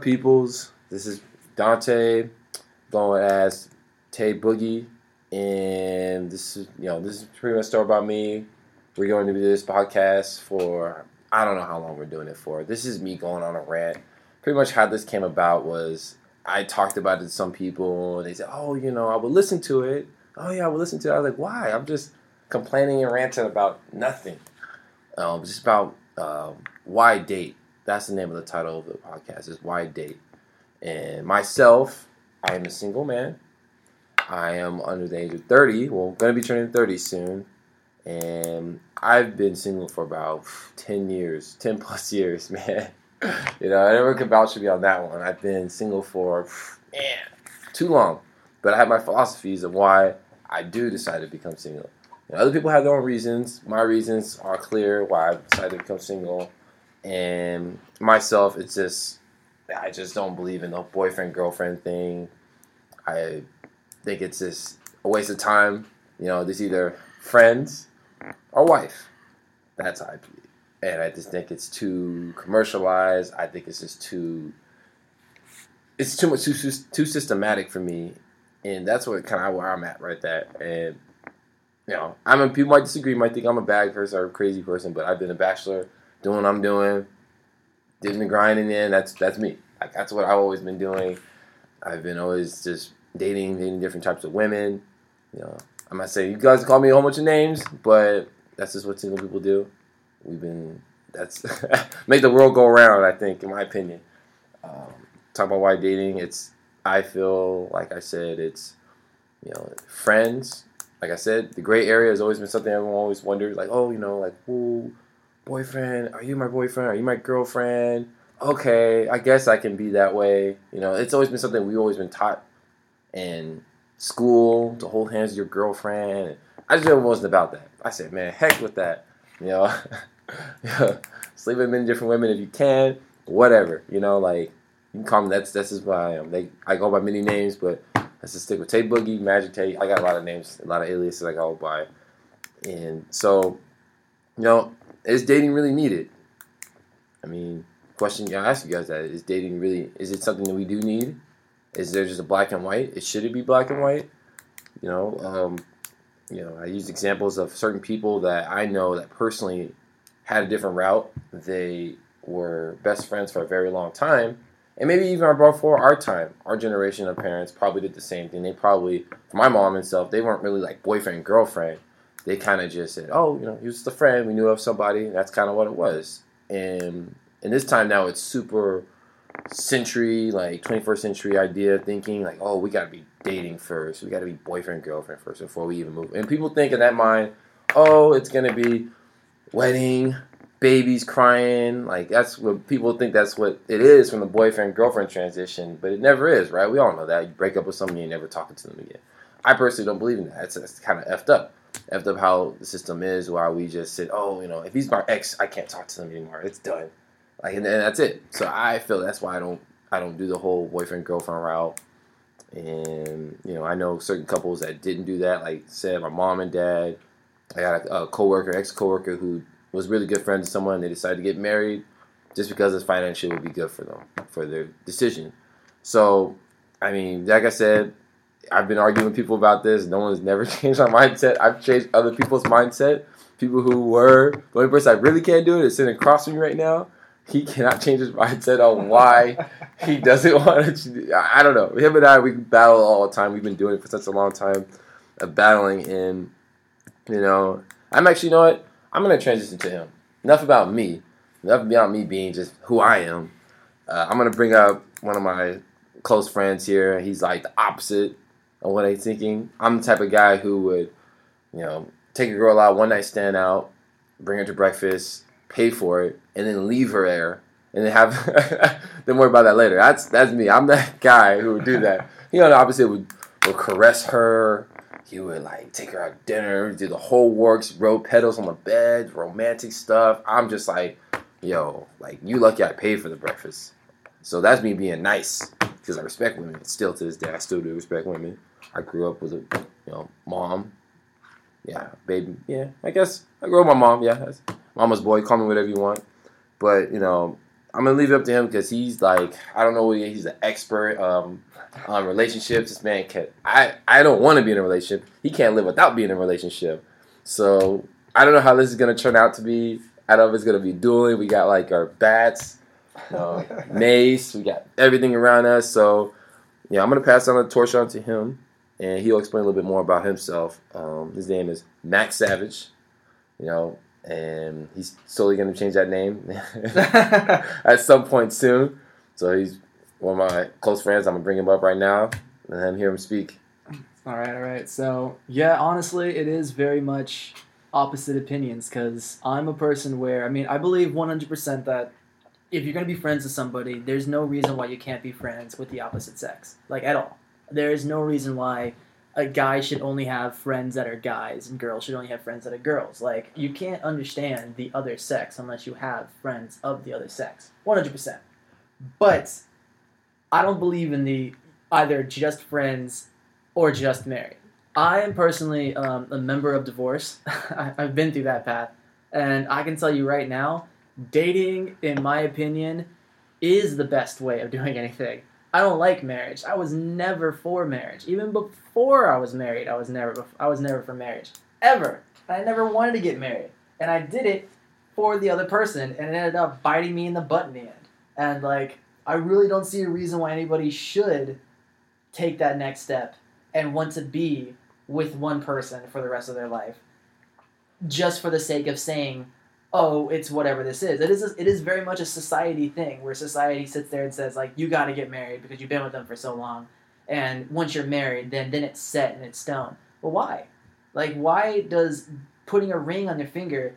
peoples? This is Dante, going as Tay Boogie, and this is you know this is pretty much story about me. We're going to do this podcast for I don't know how long we're doing it for. This is me going on a rant. Pretty much how this came about was I talked about it to some people, and they said, "Oh, you know, I would listen to it." Oh yeah, I would listen to it. I was like, "Why?" I'm just complaining and ranting about nothing. Um, just about um, why date. That's the name of the title of the podcast. Is why date. And myself, I am a single man. I am under the age of 30. Well, going to be turning 30 soon. And I've been single for about 10 years, 10 plus years, man. you know, I never could vouch to be on that one. I've been single for, man, too long. But I have my philosophies of why I do decide to become single. Know, other people have their own reasons. My reasons are clear why I decided to become single. And myself, it's just I just don't believe in the boyfriend girlfriend thing. I think it's just a waste of time. You know, there's either friends or wife. That's how I believe. And I just think it's too commercialized. I think it's just too. It's too much too too systematic for me, and that's what kind of where I'm at right there. And you know, I mean, people might disagree, might think I'm a bad person or a crazy person, but I've been a bachelor, doing what I'm doing, dipping the grinding in. That's that's me. Like that's what I've always been doing. I've been always just dating, dating different types of women. You know, I'm not saying you guys call me a whole bunch of names, but that's just what single people do. We've been that's make the world go around. I think, in my opinion. Um, talk about why dating. It's I feel like I said it's you know friends. Like I said, the gray area has always been something everyone always wondered. Like, oh, you know, like, ooh, boyfriend? Are you my boyfriend? Are you my girlfriend? Okay, I guess I can be that way. You know, it's always been something we've always been taught in school to hold hands with your girlfriend. I just never wasn't about that. I said, man, heck with that. You know, sleep with many different women if you can, whatever. You know, like you can call me. That's that's just what I am. They I go by many names, but let's just stick with Tay Boogie, Magic Tay. I got a lot of names, a lot of aliases I go by, and so you know, is dating really needed? I mean, question I ask you guys that is dating really is it something that we do need? Is there just a black and white? It should it be black and white? You know, um, you know, I use examples of certain people that I know that personally had a different route. They were best friends for a very long time, and maybe even before our time, our generation of parents probably did the same thing. They probably, for my mom and stuff, they weren't really like boyfriend girlfriend they kind of just said, "Oh, you know, he was a friend. We knew of somebody." That's kind of what it was. And and this time now, it's super century, like 21st century idea thinking, like, "Oh, we got to be dating first. We got to be boyfriend girlfriend first before we even move." And people think in that mind, "Oh, it's gonna be wedding." Babies crying, like that's what people think that's what it is from the boyfriend girlfriend transition, but it never is, right? We all know that. You break up with someone, you're never talking to them again. I personally don't believe in that. It's, it's kind of effed up effed up how the system is, why we just said, oh, you know, if he's my ex, I can't talk to him anymore. It's done. Like, and, and that's it. So I feel that's why I don't, I don't do the whole boyfriend girlfriend route. And you know, I know certain couples that didn't do that. Like said, my mom and dad. I got a, a coworker, ex coworker, who was really good friends with someone. And they decided to get married just because it's financially would be good for them for their decision. So, I mean, like I said, I've been arguing with people about this. No one's never changed my mindset. I've changed other people's mindset. People who were the only person I really can't do it is sitting across from me right now. He cannot change his mindset on why he doesn't want to. I don't know. Him and I, we battle all the time. We've been doing it for such a long time of battling. And, you know, I'm actually, you know what? I'm going to transition to him. Enough about me. Enough about me being just who I am. Uh, I'm going to bring up one of my close friends here. He's like the opposite of what I'm thinking. I'm the type of guy who would, you know, take a girl out, one night stand out, bring her to breakfast, pay for it, and then leave her there, and then have then worry about that later. That's that's me. I'm that guy who would do that. You know, the opposite would would caress her. He would like take her out to dinner, do the whole works, rub petals on the bed, romantic stuff. I'm just like, yo, like you lucky I paid for the breakfast. So that's me being nice because I respect women. Still to this day, I still do respect women. I grew up with a you know mom. Yeah, baby. Yeah, I guess I grew up with my mom. Yeah, mama's boy. Call me whatever you want. But you know, I'm gonna leave it up to him because he's like I don't know he's an expert um, on relationships. This man can I I don't want to be in a relationship. He can't live without being in a relationship. So I don't know how this is gonna turn out to be. I don't know if it's gonna be dueling. We got like our bats, uh, mace. We got everything around us. So yeah, I'm gonna pass on the torch on to him, and he'll explain a little bit more about himself. Um, his name is Max Savage. You know, and he's slowly going to change that name at some point soon. So he's one of my close friends. I'm gonna bring him up right now and then hear him speak. All right, all right. So yeah, honestly, it is very much opposite opinions because I'm a person where I mean I believe 100% that if you're gonna be friends with somebody, there's no reason why you can't be friends with the opposite sex, like at all. There is no reason why a guy should only have friends that are guys and girls should only have friends that are girls. Like you can't understand the other sex unless you have friends of the other sex. 100%. But I don't believe in the either just friends or just married. I am personally um, a member of divorce. I've been through that path. And I can tell you right now, dating, in my opinion, is the best way of doing anything. I don't like marriage. I was never for marriage. Even before I was married, I was never I was never for marriage. Ever. I never wanted to get married. And I did it for the other person and it ended up biting me in the butt in the end. And like I really don't see a reason why anybody should take that next step and want to be with one person for the rest of their life just for the sake of saying oh, it's whatever this is. It is a, it is very much a society thing where society sits there and says like you got to get married because you've been with them for so long, and once you're married, then then it's set and it's stone. Well, why? Like, why does putting a ring on your finger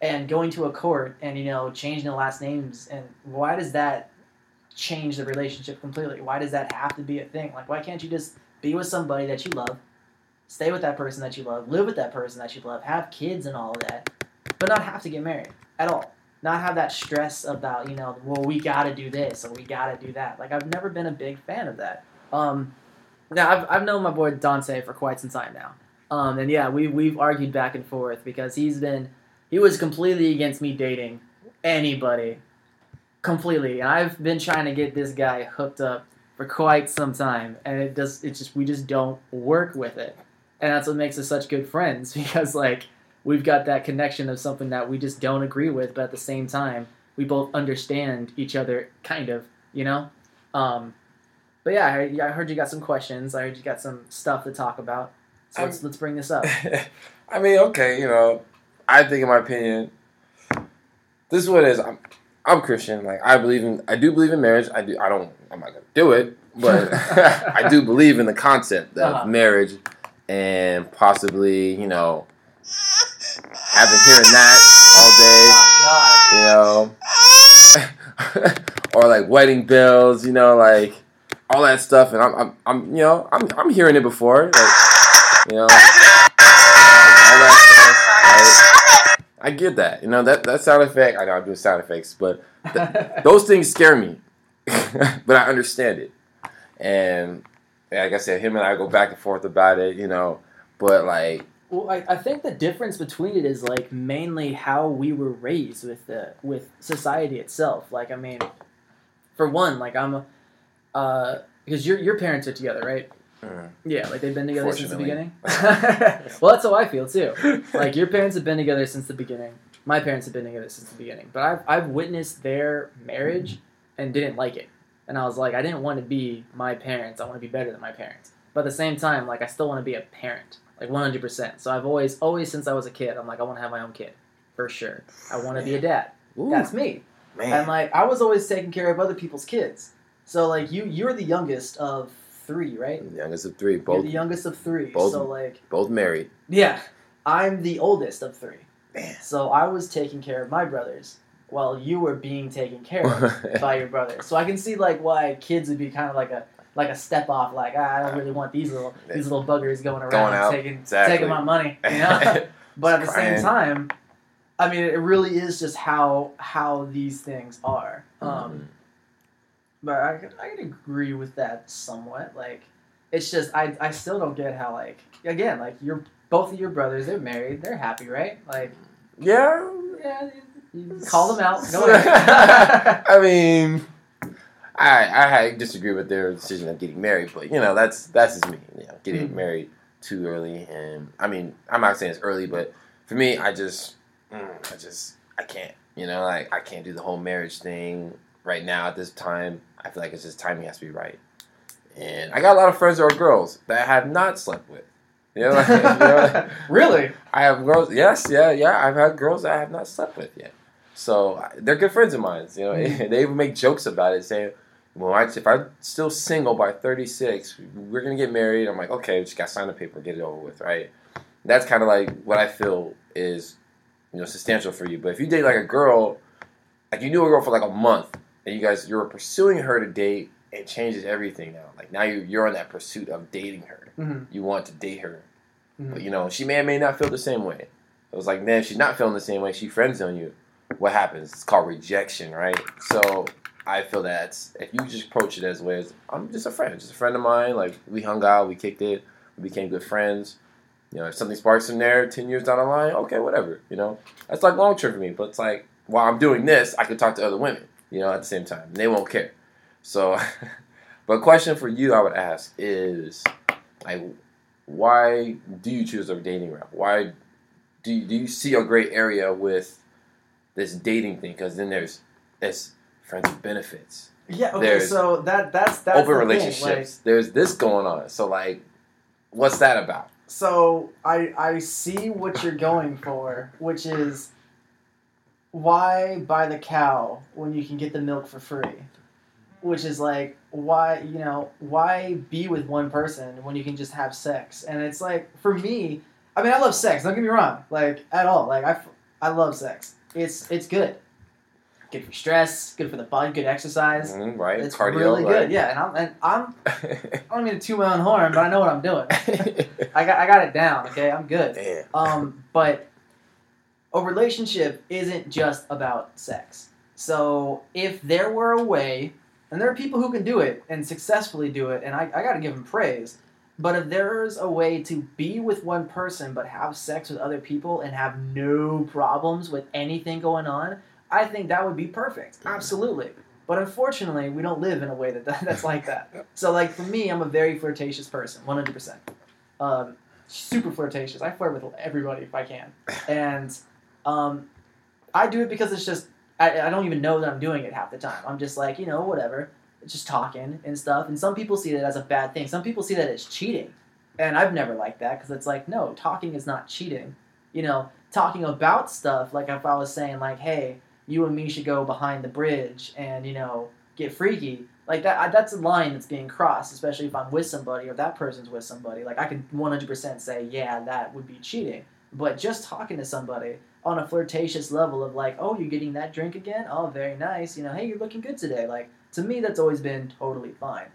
and going to a court and you know changing the last names and why does that change the relationship completely? Why does that have to be a thing? Like, why can't you just be with somebody that you love, stay with that person that you love, live with that person that you love, have kids and all of that, but not have to get married at all. Not have that stress about you know, well, we got to do this or we got to do that. Like I've never been a big fan of that. Um, now I've I've known my boy Dante for quite some time now. Um, and yeah, we we've argued back and forth because he's been he was completely against me dating anybody, completely. And I've been trying to get this guy hooked up for quite some time, and it does. It just we just don't work with it, and that's what makes us such good friends because like we've got that connection of something that we just don't agree with, but at the same time, we both understand each other, kind of, you know. Um, but yeah, I, I, heard you got some questions. I heard you got some stuff to talk about. So let's let's bring this up. I mean, okay, you know, I think in my opinion, this is what it is. I'm, I'm Christian. Like I believe in, I do believe in marriage. I do. I don't. I'm not gonna do it, but I do believe in the concept of uh-huh. marriage and possibly, you know, I've been hearing that all day. You know, or like wedding bells. You know, like all that stuff. And I'm, I'm, I'm you know, I'm, I'm hearing it before. Like, you know, all that stuff. Right? I get that. You know, that that sound effect. I know I'm doing sound effects, but th- those things scare me. but I understand it. And like I said, him and I go back and forth about it. You know, but like well, I, I think the difference between it is like mainly how we were raised with the with society itself. Like, I mean, for one, like I'm, uh, because your your parents are together, right? Mm. Yeah, like they've been together since the beginning. well, that's how I feel too. Like your parents have been together since the beginning. My parents have been together since the beginning. But I've I've witnessed their marriage and didn't like it. And I was like, I didn't want to be my parents. I want to be better than my parents. But at the same time, like I still want to be a parent like 100%. So I've always, always since I was a kid, I'm like, I want to have my own kid, for sure. I want to be a dad. Ooh, That's me. Man. And like, I was always taking care of other people's kids. So like, you, you're the youngest of three, right? The youngest of three. Both. You're the youngest of three. Both. So like. Both married. Yeah, I'm the oldest of three. Man. So I was taking care of my brothers while you were being taken care of by your brother. So I can see like why kids would be kind of like a like a step off, like ah, I don't really want these little these little buggers going around going out, taking exactly. taking my money, you know. but at the crying. same time, I mean, it really is just how how these things are. Um, mm-hmm. But I I can agree with that somewhat. Like, it's just I I still don't get how like again like you're both of your brothers they're married they're happy right like yeah yeah Call them out. I mean, I I disagree with their decision of getting married, but you know that's that's just me. You know, getting Mhm. married too early, and I mean, I'm not saying it's early, but for me, I just, mm, I just, I can't. You know, like I can't do the whole marriage thing right now at this time. I feel like it's just timing has to be right. And I got a lot of friends that are girls that I have not slept with. You know, like, you know, like, really? I have girls. Yes, yeah, yeah. I've had girls that I have not slept with yet. So they're good friends of mine. You know, Mhm. they even make jokes about it, saying, "Well, I, if I'm still single by 36, we're gonna get married." I'm like, "Okay, we just got to sign the paper, get it over with, right?" That's kind of like what I feel is, you know, substantial for you. But if you date like a girl, like you knew a girl for like a month, and you guys you were pursuing her to date, it changes everything now. Like now you you're on that pursuit of dating her. hmm You want to date her. Mhm. But you know, she may or may not feel the same way. It was like, man, she's not feeling the same way. She friends on you. What happens? It's called rejection, right? So I feel that if you just approach it as way as I'm just a friend, just a friend of mine. Like we hung out, we kicked it, we became good friends. You know, if something sparks in there ten years down the line, okay, whatever. You know, that's like long term for me. But it's like while I'm doing this, I can talk to other women. You know, at the same time, they won't care. So, but question for you, I would ask is, like, why do you choose a dating route? Why do you, do you see a great area with this dating thing? Because then there's this friends with benefits, Yeah. Okay. There's So that that's that's open the relationships. like- there's this going on. So like, what's that about? So I I see what you're going for, which is why buy the cow when you can get the milk for free? Which is like why you know why be with one person when you can just have sex? And it's like for me, I mean I love sex. Don't get me wrong, like at all. Like I I love sex. It's it's good. Good for stress. Good for the body. Good exercise. Mhm, right? It's Cardio, really right? good. Yeah, and I'm and I'm I don't mean to toot my own horn, but I know what I'm doing. I got I got it down. Okay, I'm good. Damn. Um, but a relationship isn't just about sex. So if there were a way, and there are people who can do it and successfully do it, and I, I got to give them praise. But if there's a way to be with one person but have sex with other people and have no problems with anything going on, I think that would be perfect. Absolutely. But unfortunately, we don't live in a way that, that's like that. So, like for me, I'm a very flirtatious person, 100%. Um, super flirtatious. I flirt with everybody if I can, and um, I do it because it's just I, I don't even know that I'm doing it half the time. I'm just like you know whatever, just talking and stuff. And some people see that as a bad thing. Some people see that as cheating, and I've never liked that because it's like no, talking is not cheating. You know, talking about stuff like if I was saying like, hey, you and me should go behind the bridge and you know get freaky. Like that I, that's a line that's being crossed especially if i'm with somebody or that person's with somebody. Like i can 100% say yeah that would be cheating. But just talking to somebody on a flirtatious level of like oh you're getting that drink again? Oh very nice. You know hey you're looking good today. Like to me that's always been totally fine.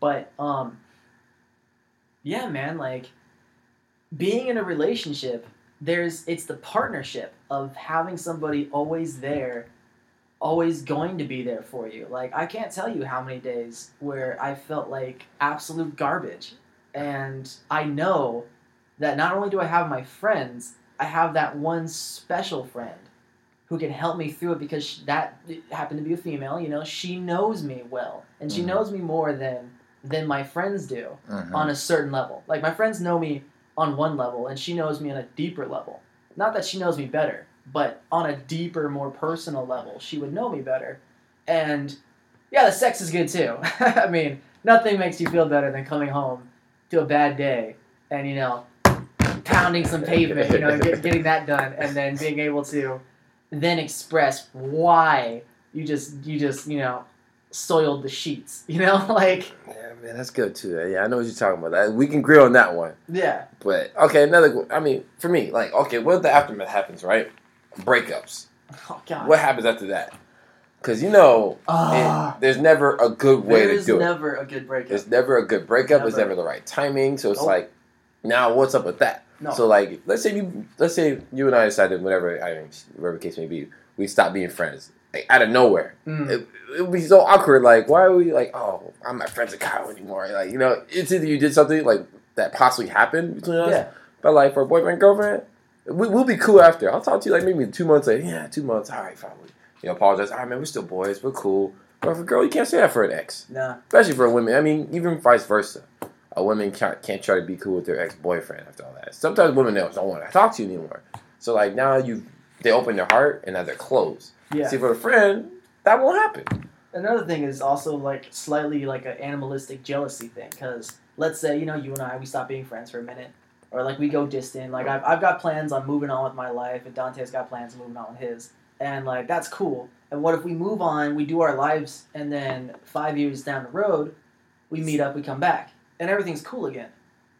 But um yeah man like being in a relationship there's it's the partnership of having somebody always there always going to be there for you like i can't tell you how many days where i felt like absolute garbage and i know that not only do i have my friends i have that one special friend who can help me through it because she, that happened to be a female you know she knows me well and she Mhm. knows me more than than my friends do Mhm. on a certain level. Like my friends know me on one level, and she knows me on a deeper level. Not that she knows me better, but on a deeper, more personal level, she would know me better. And yeah, the sex is good too. I mean, nothing makes you feel better than coming home to a bad day and you know pounding some pavement, you know, get, getting that done, and then being able to then express why you just you just you know soiled the sheets. You know, like Yeah, man, that's good too. Yeah, I know what you're talking about. We can grill on that one. yeah. But okay, another. I mean, for me, like, okay, what if the aftermath happens, right? Breakups. Oh God. What happens after that? Because you know, Ah. it, there's never a good way to do it. There's never a good breakup. There's never a good breakup. It's Never. never the right timing. So it's Nope. like, now what's up with that? no. So like, let's say you, let's say you and I decided, whatever, I mean, whatever case may be, we stop being friends, like out of nowhere. Mm. It, it would be so awkward. Like, why are we like, oh, I'm not friends with Kyle anymore? Like, you know, it's either you did something like that possibly happened between us, yeah. but like for boyfriend girlfriend, We, we'll be cool after. I'll talk to you like maybe two months later. Yeah, two months. All right, fine. You know, apologize. All right, man, we're still boys. We're cool. But for a girl, you can't say that for an ex. Nah. Especially for a woman. I mean, even vice versa. A woman can't, can't try to be cool with their ex boyfriend after all that. Sometimes women don't want to talk to you anymore. So like now you, they open their heart and now they're closed. Yeah. See, for a friend, that won't happen. Another thing is also like slightly like an animalistic jealousy thing. Because let's say you know you and I we stop being friends for a minute, or like we go distant. Like I've I've got plans on moving on with my life, and Dante's got plans on moving on with his, and like that's cool. And what if we move on, we do our lives, and then five years down the road, we meet up, we come back, and everything's cool again.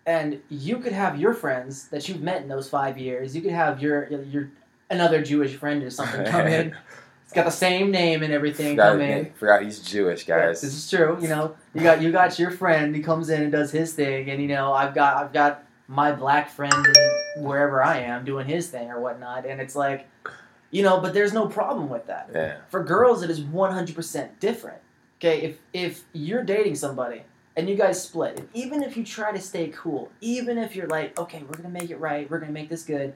And you could have your friends that you've met in those five years. You could have your your another Jewish friend or something come in. It's got the same name and everything. Forgot, come in. forgot he's Jewish, guys. This is true. You know, you got you got your friend. He comes in and does his thing, and you know, I've got I've got my black friend wherever I am doing his thing or whatnot, and it's like, you know, but there's no problem with that. yeah. For girls, it is 100% different. Okay, if if you're dating somebody and you guys split, even if you try to stay cool, even if you're like, okay, we're gonna make it right, we're gonna make this good,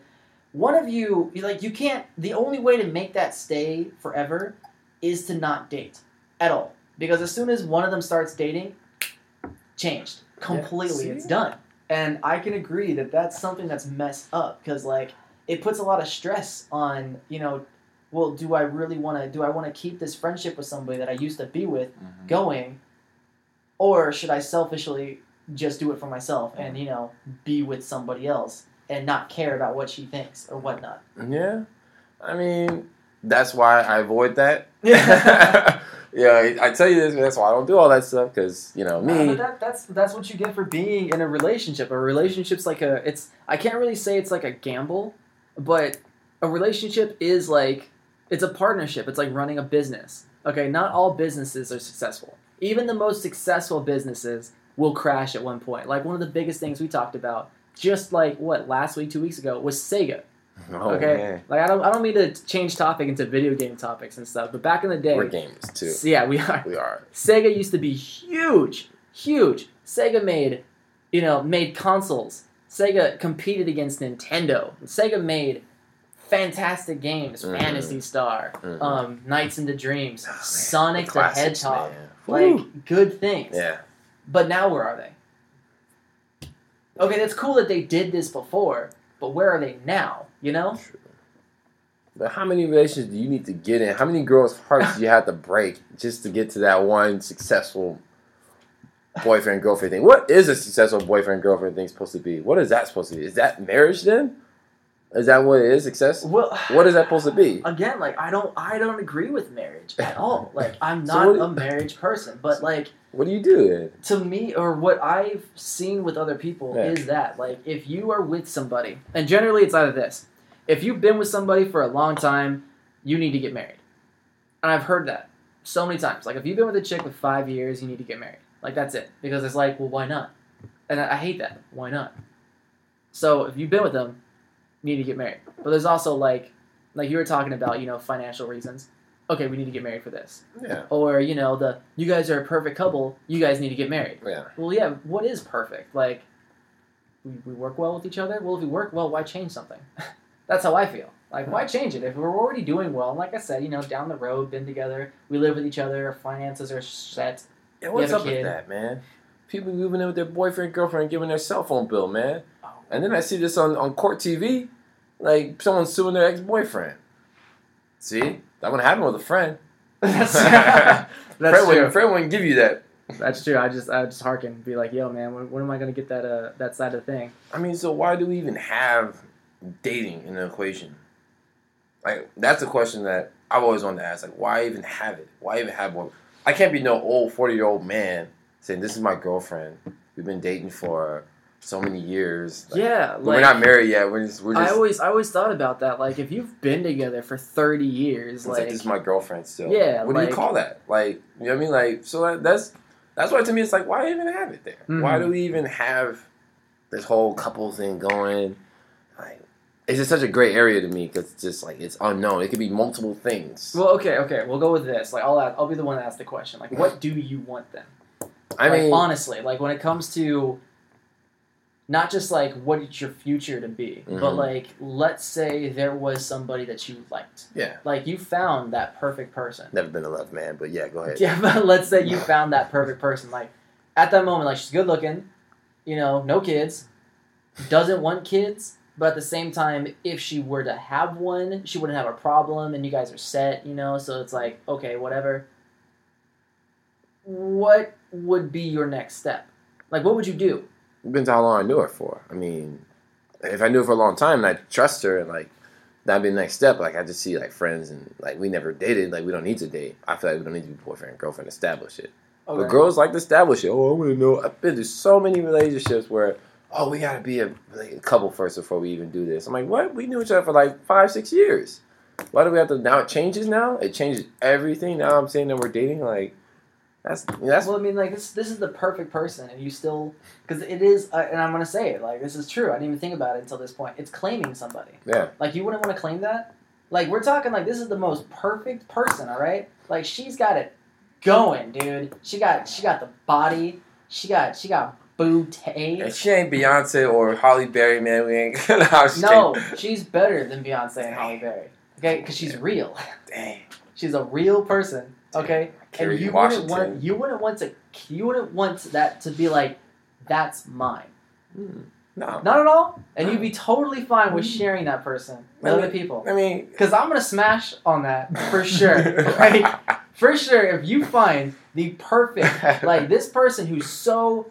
one of you, like, you can't. The only way to make that stay forever is to not date at all, because as soon as one of them starts dating, changed completely. see? it's done, and I can agree that that's something that's messed up because like it puts a lot of stress on you know well, do I really want to? Do I want to keep this friendship with somebody that I used to be with Mhm. going, or should I selfishly just do it for myself and you know be with somebody else and not care about what she thinks or whatnot? Yeah. I mean, that's why I avoid that. Yeah. yeah, I tell you this, that's why I don't do all that stuff because you know me. but that, that's that's what you get for being in a relationship. A relationship's like a it's I can't really say it's like a gamble, but a relationship is like it's a partnership. It's like running a business. Okay, not all businesses are successful. Even the most successful businesses will crash at one point. Like one of the biggest things we talked about just like what last week, 2 weeks ago was Sega. oh okay? man, Like I don't I don't mean to change topic into video game topics and stuff, but back in the day we're gamers too. Yeah, we are. We are. Sega used to be huge, huge. Sega made, you know, made consoles. Sega competed against Nintendo. Sega made fantastic games, Mhm. Phantasy Star, Mhm. um, Nights into Dreams, Oh, Sonic the, classics, Hedgehog, man. like Woo. good things. yeah, But now where are they? Okay, that's cool that they did this before, but where are they now? You know? True. But how many relationships do you need to get in? How many girls' hearts do you have to break just to get to that one successful boyfriend girlfriend thing? What is a successful boyfriend girlfriend thing supposed to be? What is that supposed to be? Is that marriage then? Is that what it is? Success? Well, What is that supposed to be? again like i don't i don't agree with marriage at all like i'm So not what- a marriage person but like What do you do then? to me or what i've seen with other people Yeah. is that like if you are with somebody and generally it's either this if you've been with somebody for a long time you need to get married and i've heard that so many times like if you've been with a chick with five years you need to get married like that's it because it's like well why not and i, I hate that why not so if you've been with them need to get married but there's also like like you were talking about, you know, financial reasons. Okay, we need to get married for this. Yeah, Or, you know, the you guys are a perfect couple, you guys need to get married. yeah. Well, yeah, what is perfect? Like we, we work well with each other? Well, if we work well, why change something? That's how I feel. Like, why change it? If we're already doing well, and like I said, you know, down the road, been together, we live with each other, our finances are set. Yeah, what's up with that, man? People moving in with their boyfriend, girlfriend, giving their cell phone bill, man. And then I see this on, on court TV, like someone suing their ex boyfriend. See, that would happen with a friend. That's, friend, true. wouldn't, friend wouldn't give you that. That's true. I just I just hearken, be like, yo, man, when, when am I gonna get that uh that side of the thing? I mean, so why do we even have dating in the equation? Like, that's a question that I've always wanted to ask. Like, why even have it? Why even have one? I can't be no old 40 year old man saying, This is my girlfriend. We've been dating for so many years. Like, yeah, but we're not married yet. We're just, we're I always I always thought about that. Like if you've been together for thirty years, like, like, this is my girlfriend still. Yeah, What do you call that? Like, you know what I mean? Like, so that, that's that's why to me it's like, why even have it there? Why Mhm. do we even have this whole couple thing going? Like, it's just such a gray area to me because it's just like it's unknown. It could be multiple things. well, okay, okay, we'll go with this. Like I'll ask, I'll be the one to ask the question. Like, what do you want then? I like, mean, honestly, like when it comes to not just like what it's your future to be, but Mhm. like let's say there was somebody that you liked, Yeah. like you found that perfect person. Never been a love man, but yeah, go ahead. Yeah, but let's say you found that perfect person. Like at that moment, like she's good looking, you know, no kids, doesn't want kids, but at the same time, if she were to have one, she wouldn't have a problem, and you guys are set, you know. So it's like okay, whatever. What would be your next step? Like, what would you do? Depends how long I knew her for. I mean, if I knew her for a long time and I trust her and like that'd be the next step. Like I just see like friends and like we never dated. Like we don't need to date. I feel like we don't need to be boyfriend and girlfriend. Establish it. But girls like to establish it. Oh, I want to know. I've been to so many relationships where oh we gotta be a, like, a couple first before we even do this. I'm like what? We knew each other for like five six years. Why do we have to now? It changes now. It changes everything. Now I'm saying that we're dating. Like that's that's well, I mean, like this. This is the perfect person, and you still because it is. Uh, and I'm gonna say it. Like this is true. I didn't even think about it until this point. It's claiming somebody. yeah. Like you wouldn't want to claim that. Like we're talking like this is the most perfect person, all right? Like she's got it going, dude. She got she got the body. She got she got booty. And she ain't Beyonce or Halle Berry, man. We ain't gonna how she No, she's better than Beyonce and Halle Berry. Okay, because she's real. Dang. She's a real person. Okay, and you Washington. wouldn't want you wouldn't want to you wouldn't want that to be like that's mine. Hmm. No. Not at all. And you'd be totally fine with sharing that person with I other people. I mean, Because I'm gonna smash on that for sure. right? For sure, if you find the perfect, like this person who's so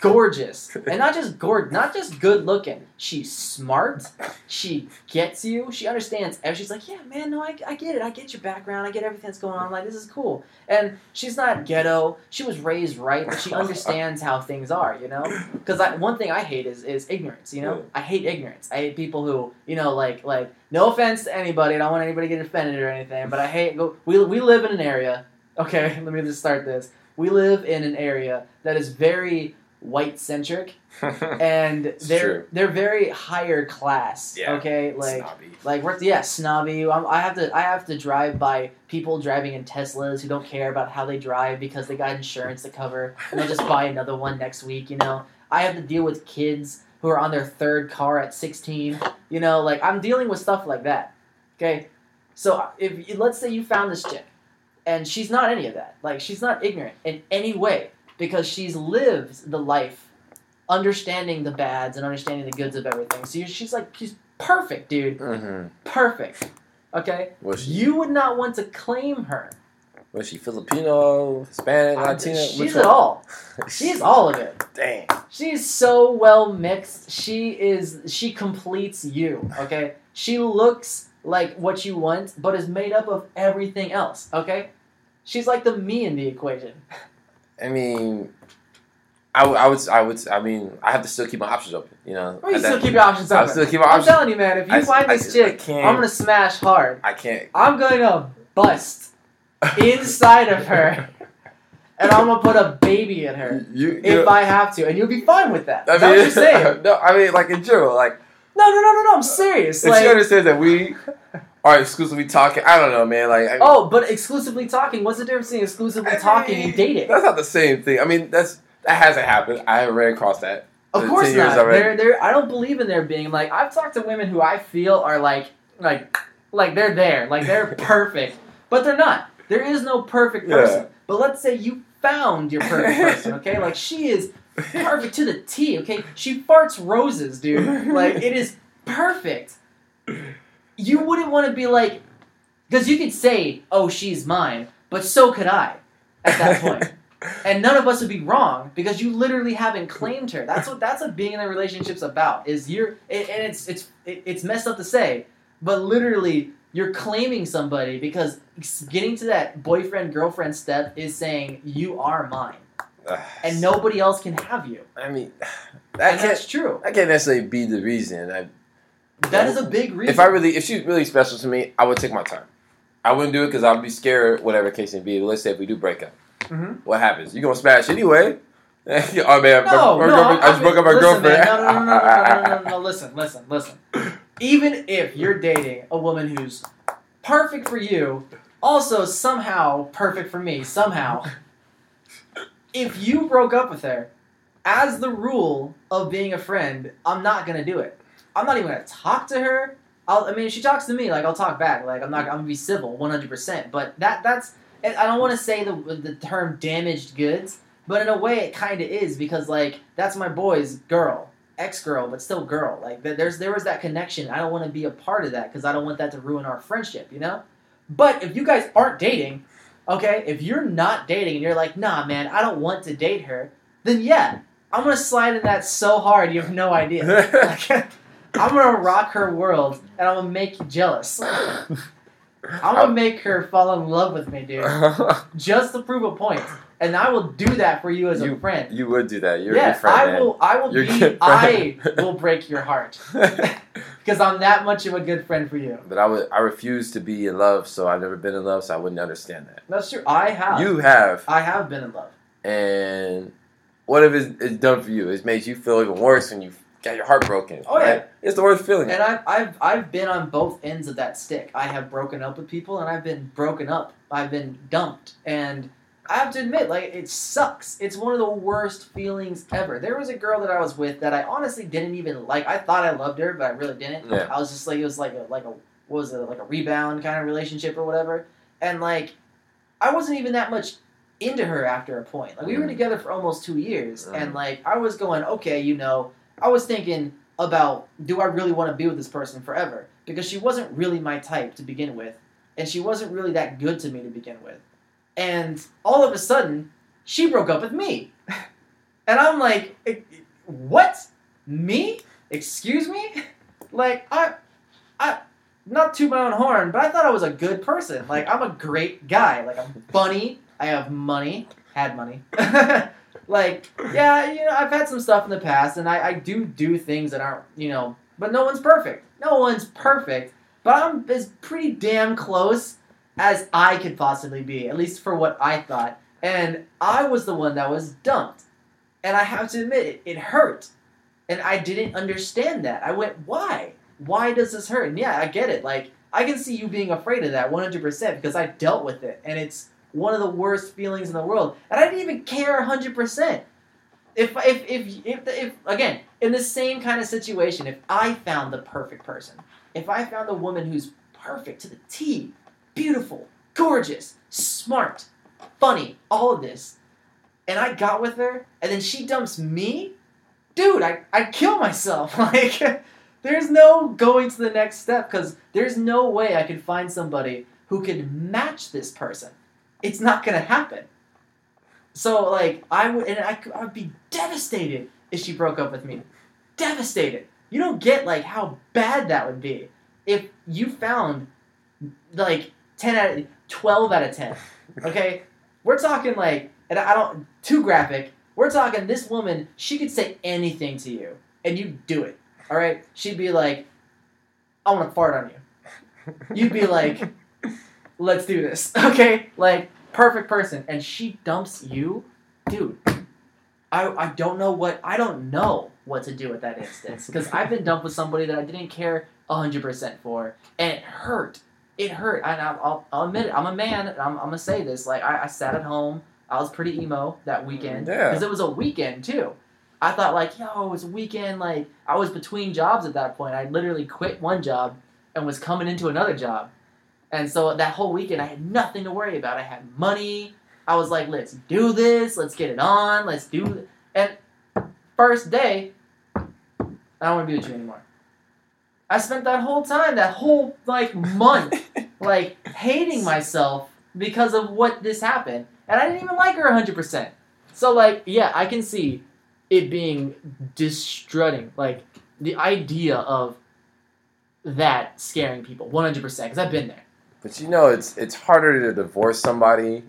gorgeous, and not just gorgeous, not just good looking. She's smart. She gets you. She understands. And she's like, yeah, man, no, I, I get it. I get your background. I get everything that's going on. Like this is cool. And she's not ghetto. She was raised right, but she understands how things are. You know, because one thing I hate is is ignorance. You know, I hate ignorance. I hate people who you know like like no offense to anybody. I don't want anybody to get offended or anything, but I hate. Go, we we live in an area. Okay, let me just start this. We live in an area that is very white centric, and they're true. they're very higher class. Yeah. Okay, like Snobby. like we're yeah snobby. I'm, I have to I have to drive by people driving in Teslas who don't care about how they drive because they got insurance to cover, and they'll just buy another one next week. You know, I have to deal with kids who are on their third car at 16. You know, like I'm dealing with stuff like that. Okay, so if let's say you found this chick, and she's not any of that. Like she's not ignorant in any way because she's lived the life, understanding the bads and understanding the goods of everything. So she's like she's perfect, dude Mm-hmm. perfect. Okay? Was she? You would not want to claim her. Was she Filipino, Hispanic, I- Latina? she's Which it all. She's all of it. Dang. She's so well mixed. She is she completes you, okay? She looks like what you want, but is made up of everything else, okay? She's like the me in the equation. I mean, I, w- I would, I would, I mean, I have to still keep my options open. You know, Or you still keep your options open. still keep my I'm telling you, man, if you I- find I- this I chick, I'm gonna smash hard. I can't. I'm gonna bust inside of her, and I'm gonna put a baby in her. You, you if know, I have to, and you'll be fine with that. I Is that what you're saying? no, I mean, like in general, like No, no, no, no, no. I'm serious. if Like, she understands that we are exclusively talking, I don't know, man. Like, I, oh, but exclusively talking. What's the difference between exclusively I talking mean, and dating? That's not the same thing. I mean, that's that hasn't happened. I haven't ran across that. Of course 10 years not. already. They're, they're, I don't believe in there being like. I've talked to women who I feel are like, like, like they're there, like they're perfect, but they're not. There is no perfect Yeah. person. But let's say you found your perfect person. Okay, like she is perfect to the T. Okay, she farts roses, dude. Like it is perfect. You wouldn't want to be like, because you could say, "Oh, she's mine," but so could I at that point. and none of us would be wrong because you literally haven't claimed her. That's what that's what being in a relationship's about. Is you're it, and it's it's it, it's messed up to say, but literally you're claiming somebody because getting to that boyfriend girlfriend step is saying you are mine and nobody else can have you. I mean, that that's true. I can't necessarily be the reason. I, That is a big reason. if I really, if she's really special to me, I would take my time. I wouldn't do it because I'd be scared, whatever case may be. Let's say if we do break up, Mhm. what happens? You're gonna smash anyway? oh man, No, my, my no, girlfriend- I just broke up my listen, girlfriend. Man, no, no, no, no, no, no, no, no, no, listen, listen, listen. Even if you're dating a woman who's perfect for you, also somehow perfect for me, somehow, if you broke up with her, as the rule of being a friend, I'm not gonna do it. I'm not even gonna talk to her. I'll, I mean, if she talks to me, like I'll talk back. Like I'm not, I'm gonna be civil, 100. percent But that, that's, I don't want to say the the term damaged goods, but in a way, it kind of is because like that's my boy's girl, ex girl, but still girl. Like there's there was that connection. I don't want to be a part of that because I don't want that to ruin our friendship. You know. But if you guys aren't dating, okay, if you're not dating and you're like, nah, man, I don't want to date her, then yeah, I'm gonna slide in that so hard you have no idea. Like, I'm gonna rock her world and I'm gonna make you jealous. I'm gonna make her fall in love with me, dude, just to prove a point. And I will do that for you as a friend. you would do that. You're a yeah, good friend, I man. will. I will You're be. I will break your heart because I'm that much of a good friend for you. but I would. I refuse to be in love, so I've never been in love, so I wouldn't understand that. That's true. I have. You have, I have been in love. and what if it's, it's done for you? It makes you feel even worse when you got your heart broken. Oh, yeah. it's the worst feeling. And I've, I've, I've been on both ends of that stick. I have broken up with people, and I've been broken up. I've been dumped, and I have to admit, like it sucks. It's one of the worst feelings ever. There was a girl that I was with that I honestly didn't even like. I thought I loved her, but I really didn't. Yeah. I was just like it was like a like a what was it like a rebound kind of relationship or whatever, and like I wasn't even that much into her after a point. Like we were Mm. together for almost two years, Mm. and like I was going, okay, you know, I was thinking about do I really want to be with this person forever? Because she wasn't really my type to begin with, and she wasn't really that good to me to begin with. And all of a sudden, she broke up with me. And I'm like, "Eh, what? Me? Excuse me? Like I I not to my own horn, but I thought I was a good person. Like I'm a great guy. Like I'm funny. I have money. Had money. like yeah, you know, I've had some stuff in the past, and I, I do do things that aren't, you know, but no one's perfect. No one's perfect, but I'm as pretty damn close as I could possibly be, at least for what I thought. And I was the one that was dumped, and I have to admit it, it hurt, and I didn't understand that. I went, why? Why does this hurt? And yeah, I get it. Like I can see you being afraid of that 100% because I dealt with it, and it's one of the worst feelings in the world. And I didn't even care 100%. If, if, if, if, if, again, in the same kind of situation, if I found the perfect person, if I found a woman who's perfect to the T, beautiful, gorgeous, smart, funny, all of this, and I got with her, and then she dumps me, dude, I, I'd kill myself. Like, there's no going to the next step because there's no way I could find somebody who could match this person. It's not gonna happen. So like I would, and I, I would be devastated if she broke up with me. Devastated. You don't get like how bad that would be if you found like ten out of twelve out of ten. Okay, we're talking like, and I don't too graphic. We're talking this woman. She could say anything to you, and you do it. All right. She'd be like, "I want to fart on you." You'd be like, "Let's do this." Okay, like perfect person, and she dumps you, dude. I I don't know what I don't know what to do at that instance because I've been dumped with somebody that I didn't care hundred percent for, and it hurt. It hurt. And I'll, I'll, I'll admit it. I'm a man. And I'm, I'm gonna say this. Like I, I sat at home. I was pretty emo that weekend Yeah. because it was a weekend too. I thought like, yo, it's a weekend. Like I was between jobs at that point. I literally quit one job and was coming into another job, and so that whole weekend I had nothing to worry about. I had money. I was like, let's do this. Let's get it on. Let's do. It. And first day, I don't want to be with you anymore. I spent that whole time, that whole like month, like hating myself because of what this happened, and I didn't even like her hundred percent. So like, yeah, I can see it being distrutting, like the idea of that scaring people one hundred percent because I've been there. But you know, it's it's harder to divorce somebody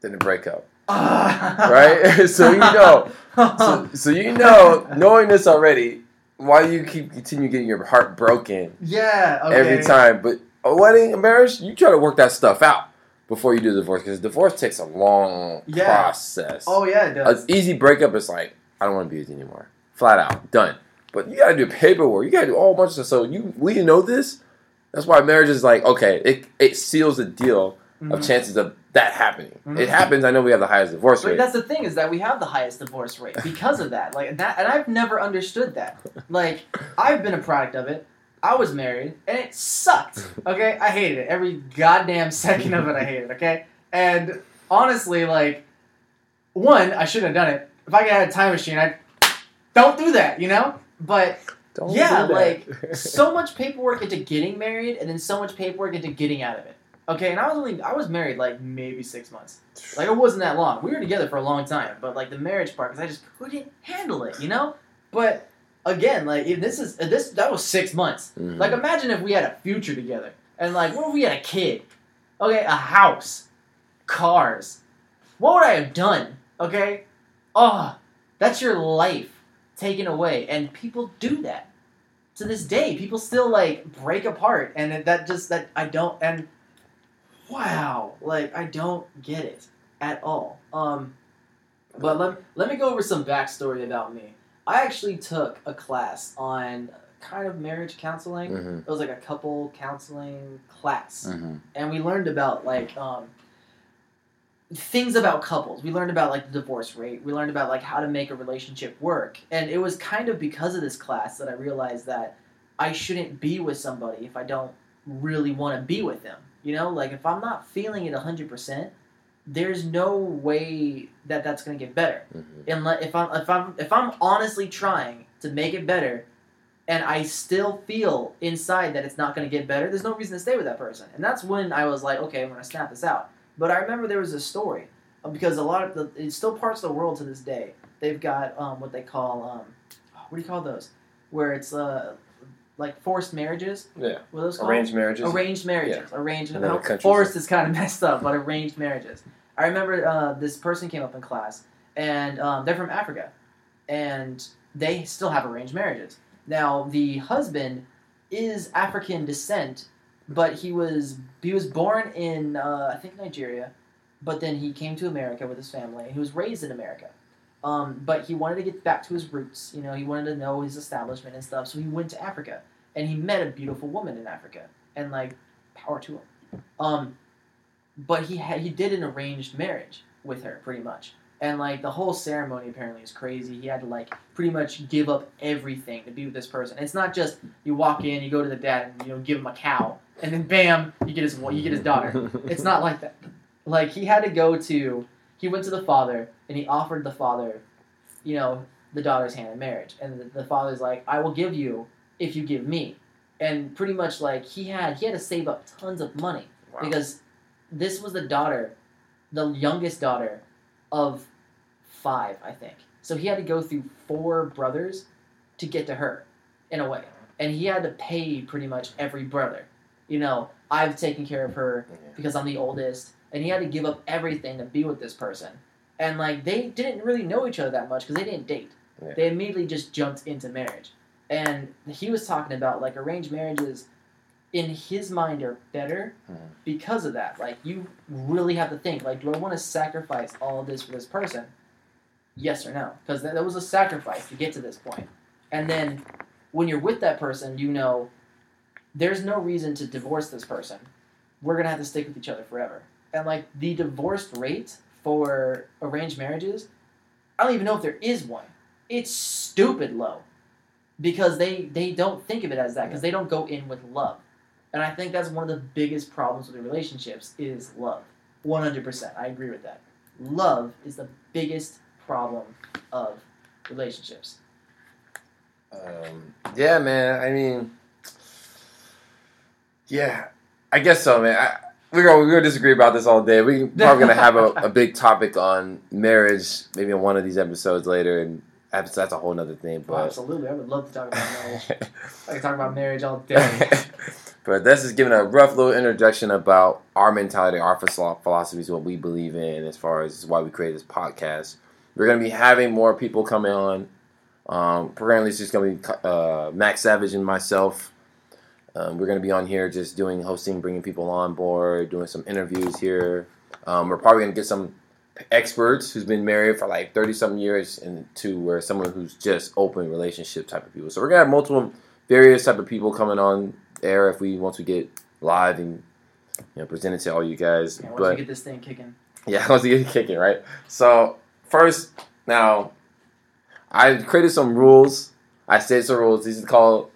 than to break up, right? right? so you know, so, so you know, knowing this already, why do you keep continue getting your heart broken yeah. Okay. every time? But oh, a wedding, a marriage, you try to work that stuff out before you do the divorce because divorce takes a long Yeah. process. Oh yeah, it does. An easy breakup is like, I don't want to be with you anymore. Flat out, done. But you gotta do paperwork. You gotta do a whole bunch of stuff. So you we know this. That's why marriage is like, okay, it it seals the deal. Mhm. chances of that happening. Mhm. It happens. I know we have the highest divorce But rate. that's the thing is that we have the highest divorce rate because of that. Like that, and I've never understood that. Like I've been a product of it. I was married, and it sucked. Okay, I hated it. Every goddamn second of it, I hated. Okay, and honestly, like one, I shouldn't have done it. If I could have had a time machine, I don't do that. You know, but Don't yeah, like, so much paperwork into getting married, and then so much paperwork into getting out of it. Okay, and I was only I was married like maybe six months. Like it wasn't that long. We were together for a long time, but like the marriage part, because I just couldn't handle it, you know. But again, like if this is if this that was six months. Mhm. Like imagine if we had a future together, and like what if we had a kid? Okay, a house, cars. What would I have done? Okay, oh, that's your life taken away, and people do that to this day. People still like break apart, and that just that I don't and wow, like I don't get it at all. Um, but let let me go over some backstory about me. I actually took a class on kind of marriage counseling. Mhm. It was like a couple counseling class Mhm. and we learned about like um, things about couples. We learned about like the divorce rate. We learned about like how to make a relationship work. And it was kind of because of this class that I realized that I shouldn't be with somebody if I don't really want to be with them. You know, like if I'm not feeling it 100%, there's no way that that's going to get better Mhm. unless if I'm if I'm if I'm honestly trying to make it better and I still feel inside that it's not going to get better, there's no reason to stay with that person. And that's when I was like, okay, I'm going to snap this out. But I remember there was a story uh, because a lot of the it's still parts of the world to this day. They've got um, what they call um, what do you call those? Where it's uh, like forced marriages. Yeah. What are those called? Arranged marriages. Arranged marriages. Arranged. And then no, forced is kind of messed up, but arranged marriages. I remember uh, this person came up in class, and um, they're from Africa, and they still have arranged marriages. Now the husband is African descent, but he was he was born in uh, I think Nigeria, but then he came to America with his family. He was raised in America. Um, but he wanted to get back to his roots. You know, he wanted to know his establishment and stuff. So he went to Africa, and he met a beautiful woman in Africa, and like, power to him. Um, but he had he did an arranged marriage with her, pretty much, and like the whole ceremony apparently is crazy. He had to like pretty much give up everything to be with this person. It's not just you walk in, you go to the dad, and you know give him a cow, and then bam, you get his you get his daughter. It's not like that. Like he had to go to he went to the father and he offered the father, you know, the daughter's hand in marriage. And the, the father's like, I will give you if you give me. And pretty much like he had he had to save up tons of money Wow. because this was the daughter, the youngest daughter of five, I think. So he had to go through four brothers to get to her, in a way. And he had to pay pretty much every brother. You know, I've taken care of her because I'm the oldest, and he had to give up everything to be with this person. And like they didn't really know each other that much because they didn't date. Yeah. They immediately just jumped into marriage. And he was talking about like arranged marriages in his mind are better Mhm. because of that. Like you really have to think like, do I want to sacrifice all of this for this person? Yes or no? Because that, that was a sacrifice to get to this point. And then when you're with that person, you know there's no reason to divorce this person. We're gonna have to stick with each other forever. And like the divorce rate for arranged marriages, I don't even know if there is one. It's stupid low because they they don't think of it as that because they don't go in with love. And I think that's one of the biggest problems with the relationships is love. 100%. I agree with that. Love is the biggest problem of relationships. Um, yeah, man. I mean, yeah, I guess so, man. I, we're gonna we're gonna disagree about this all day. We're probably gonna have a, a big topic on marriage, maybe on one of these episodes later, and that's, that's a whole nother thing. But absolutely. I would love to talk about marriage. I can talk about marriage all day. but this is giving a rough little introduction about our mentality, our philo- philosophies, what we believe in, as far as why we created this podcast. We're gonna be having more people coming on. Um, apparently, it's just gonna be uh, Max Savage and myself. Um, we're gonna be on here just doing hosting, bringing people on board, doing some interviews here. Um, we're probably gonna get some experts who's been married for like thirty something years, and to where someone who's just open relationship type of people. So we're gonna have multiple various type of people coming on air if we once we get live and you know, present it to all you guys. Yeah, once but we get this thing kicking. yeah, once you get it kicking, right? So first, now I created some rules. I said some rules. These are called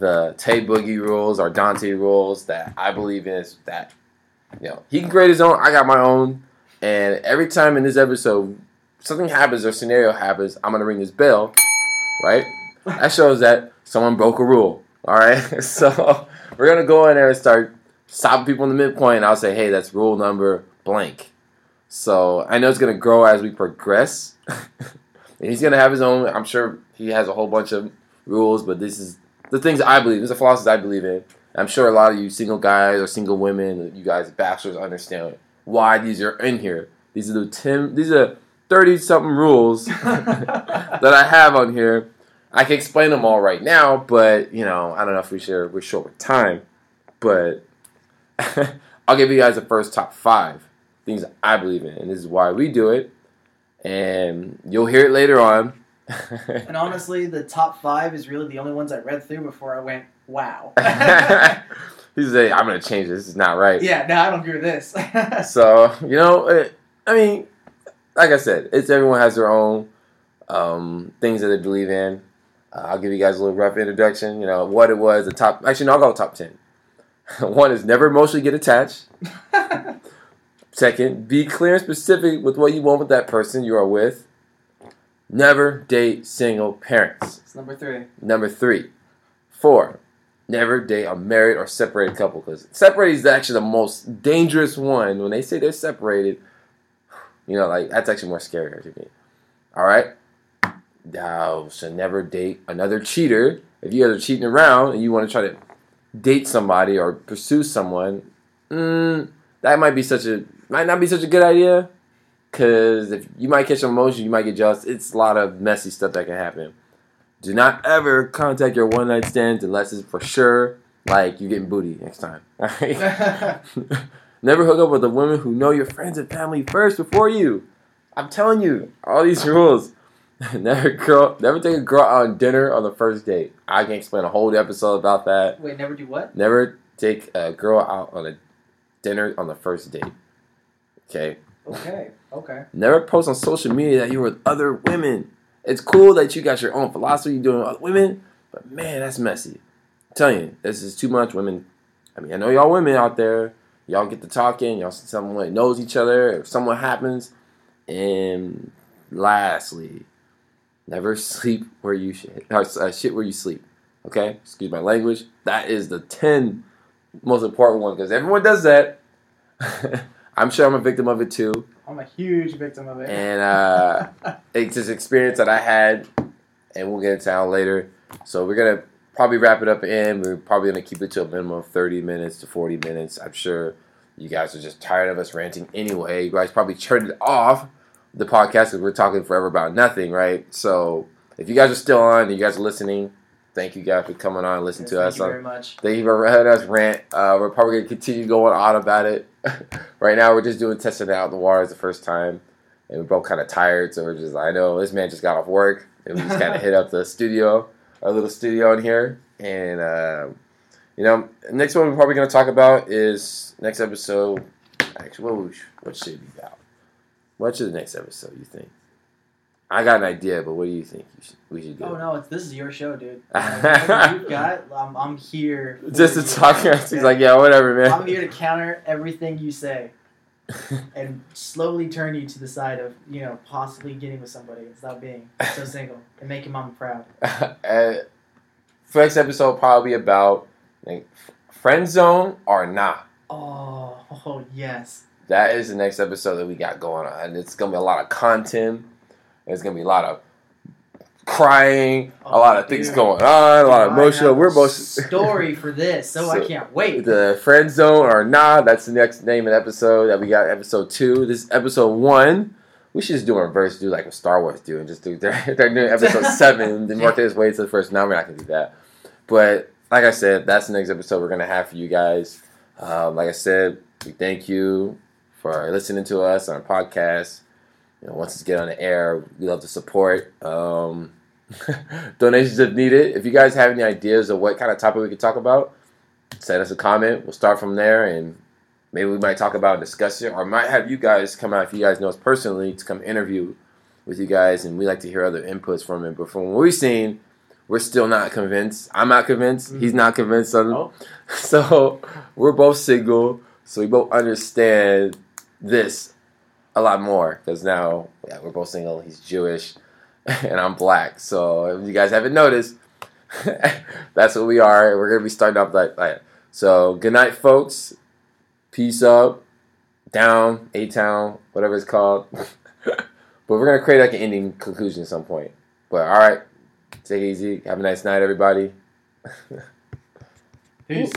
the Tay Boogie rules or Dante rules that I believe in. Is that you know he can create his own. I got my own, and every time in this episode something happens or scenario happens, I'm gonna ring this bell, right? That shows that someone broke a rule. All right, so we're gonna go in there and start stopping people in the midpoint. And I'll say, hey, that's rule number blank. So I know it's gonna grow as we progress. and he's gonna have his own. I'm sure he has a whole bunch of rules, but this is the things I believe. These are philosophies I believe in. I'm sure a lot of you single guys or single women, you guys bachelors, understand why these are in here. These are the ten. These are thirty something rules that I have on here. I can explain them all right now, but you know, I don't know if we should. We're short with time, but I'll give you guys the first top five things I believe in, and this is why we do it. And you'll hear it later on. And honestly, the top five is really the only ones I read through before I went, wow. He said, "I'm gonna change this. This is not right." yeah, no, I don't agree with this. So you know, it, I mean, like I said, it's everyone has their own um, things that they believe in. Uh, I'll give you guys a little rough introduction. You know what it was. The top. Actually, no, I'll go top ten. One is never emotionally get attached. Second, be clear and specific with what you want with that person you are with. Never date single parents. It's number three. Number three, four, never date a married or separated couple because separated is actually the most dangerous one. When they say they're separated, you know, like that's actually more scarier to me. All right, thou should never date another cheater. If you guys are cheating around and you want to try to date somebody or pursue someone, mm, that might be such a might not be such a good idea. Cause if you might catch some emotion, you might get jealous. It's a lot of messy stuff that can happen. Do not ever contact your one night stands unless it's for sure like you're getting booty next time. Alright? never hook up with a woman who know your friends and family first before you. I'm telling you, all these rules. never girl, never take a girl out on dinner on the first date. I can explain a whole episode about that. Wait, never do what? Never take a girl out on a dinner on the first date. Okay. Okay, okay. Never post on social media that you're with other women. It's cool that you got your own philosophy you're doing with other women, but man, that's messy. I'm telling you, this is too much. Women, I mean, I know y'all women out there, y'all get to talking, y'all see someone knows each other, if someone happens. And lastly, never sleep where you shit, or, uh, shit where you sleep. Okay? Excuse my language. That is the 10 most important one because everyone does that. I'm sure I'm a victim of it too. I'm a huge victim of it. And uh, it's this experience that I had, and we'll get into that later. So we're gonna probably wrap it up in. we're probably gonna keep it to a minimum of 30 minutes to 40 minutes. I'm sure you guys are just tired of us ranting anyway. You guys probably turned it off the podcast because we're talking forever about nothing, right? So if you guys are still on and you guys are listening, thank you guys for coming on and listening Yes, to thank us. Thank you very much. Thank you for letting us rant. Uh, we're probably gonna continue going on about it. right now, we're just doing testing out the water the first time, and we're both kind of tired. So we're just, I know this man just got off work, and we just kind of hit up the studio, our little studio in here, and uh, you know, next one we're probably gonna talk about is next episode. Actually, what what should it be about? What should the next episode you think? I got an idea, but what do you think you should, we should do? Oh no, it's this is your show, dude. Like, you've got, I'm, I'm here. Just to talk. He's like, yeah, whatever, man. I'm here to counter everything you say and slowly turn you to the side of you know possibly getting with somebody and stop being so single and your mama proud. uh, next episode will probably be about like, friend zone or not. Oh, oh yes. That is the next episode that we got going on, and it's gonna be a lot of content. There's gonna be a lot of crying, a lot of things Dude. going on, a lot of emotional. We're a both story for this, so, I can't wait. the friend zone or not. That's the next name of the episode that we got. Episode two. This is episode one. We should just do a reverse, do like what Star Wars do, and just do they're, they're doing episode seven, then work his way to the first. Now we're not gonna do that, but like I said, that's the next episode we're gonna have for you guys. Um, like I said, we thank you for listening to us on our podcast. You know, once it's get on the air, we love to support. Um, donations if needed. If you guys have any ideas of what kind of topic we could talk about, send us a comment. We'll start from there, and maybe we might talk about and discuss it, or might have you guys come out if you guys know us personally to come interview with you guys, and we like to hear other inputs from it. But from what we've seen, we're still not convinced. I'm not convinced. He's not convinced. On, Oh. So we're both single, so we both understand this a lot more because now yeah, we're both single. He's Jewish, and I'm black. So if you guys haven't noticed, that's what we are. We're gonna be starting off like that. So good night, folks. Peace up, down, A town, whatever it's called. but we're gonna create like an ending conclusion at some point. But all right, take it easy. Have a nice night, everybody. Peace.